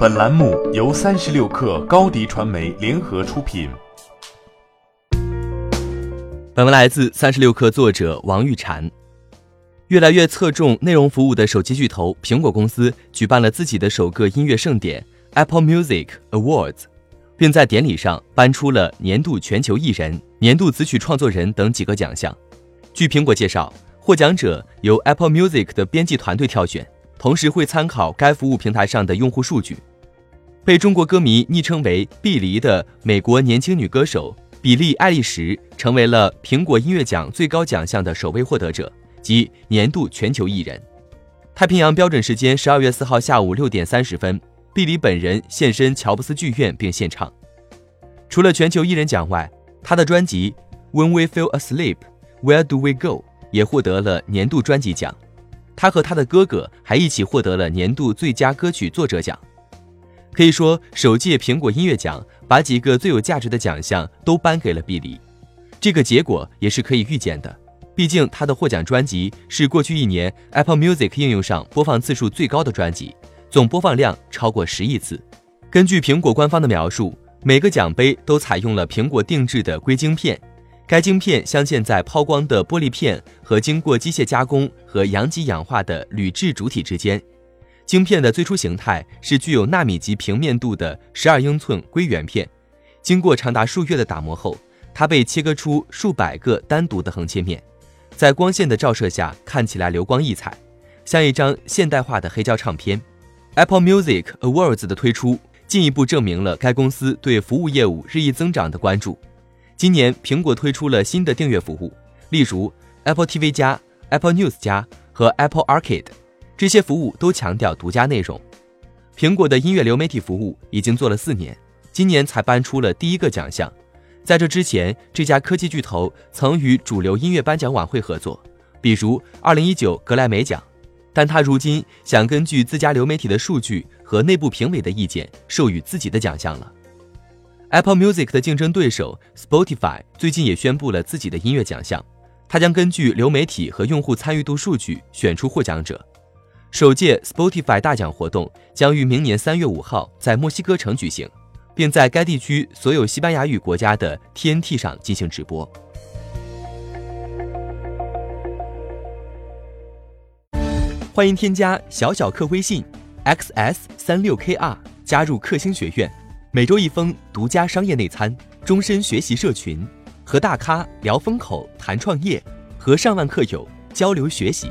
本栏目由三十六氪高低传媒联合出品。本文来自三十六氪作者王玉婵。越来越侧重内容服务的手机巨头苹果公司举办了自己的首个音乐盛典 Apple Music Awards，并在典礼上颁出了年度全球艺人、年度词曲创作人等几个奖项。据苹果介绍，获奖者由 Apple Music 的编辑团队挑选。同时会参考该服务平台上的用户数据。被中国歌迷昵称为“碧梨”的美国年轻女歌手比利·爱丽什成为了苹果音乐奖最高奖项的首位获得者，即年度全球艺人。太平洋标准时间十二月四号下午六点三十分，碧梨本人现身乔布斯剧院并献唱。除了全球艺人奖外，她的专辑《When We Feel Asleep, Where Do We Go》也获得了年度专辑奖。他和他的哥哥还一起获得了年度最佳歌曲作者奖。可以说，首届苹果音乐奖把几个最有价值的奖项都颁给了碧梨。这个结果也是可以预见的，毕竟他的获奖专辑是过去一年 Apple Music 应用上播放次数最高的专辑，总播放量超过十亿次。根据苹果官方的描述，每个奖杯都采用了苹果定制的硅晶片。该晶片镶嵌在抛光的玻璃片和经过机械加工和阳极氧化的铝制主体之间。晶片的最初形态是具有纳米级平面度的十二英寸硅圆片，经过长达数月的打磨后，它被切割出数百个单独的横切面，在光线的照射下看起来流光溢彩，像一张现代化的黑胶唱片。Apple Music Awards 的推出进一步证明了该公司对服务业务日益增长的关注。今年，苹果推出了新的订阅服务，例如 Apple TV 加、Apple News 加和 Apple Arcade，这些服务都强调独家内容。苹果的音乐流媒体服务已经做了四年，今年才颁出了第一个奖项。在这之前，这家科技巨头曾与主流音乐颁奖晚会合作，比如2019格莱美奖，但他如今想根据自家流媒体的数据和内部评委的意见，授予自己的奖项了。Apple Music 的竞争对手 Spotify 最近也宣布了自己的音乐奖项，它将根据流媒体和用户参与度数据选出获奖者。首届 Spotify 大奖活动将于明年三月五号在墨西哥城举行，并在该地区所有西班牙语国家的 TNT 上进行直播。欢迎添加小小客微信 xs 三六 kr 加入克星学院。每周一封独家商业内参，终身学习社群，和大咖聊风口、谈创业，和上万客友交流学习。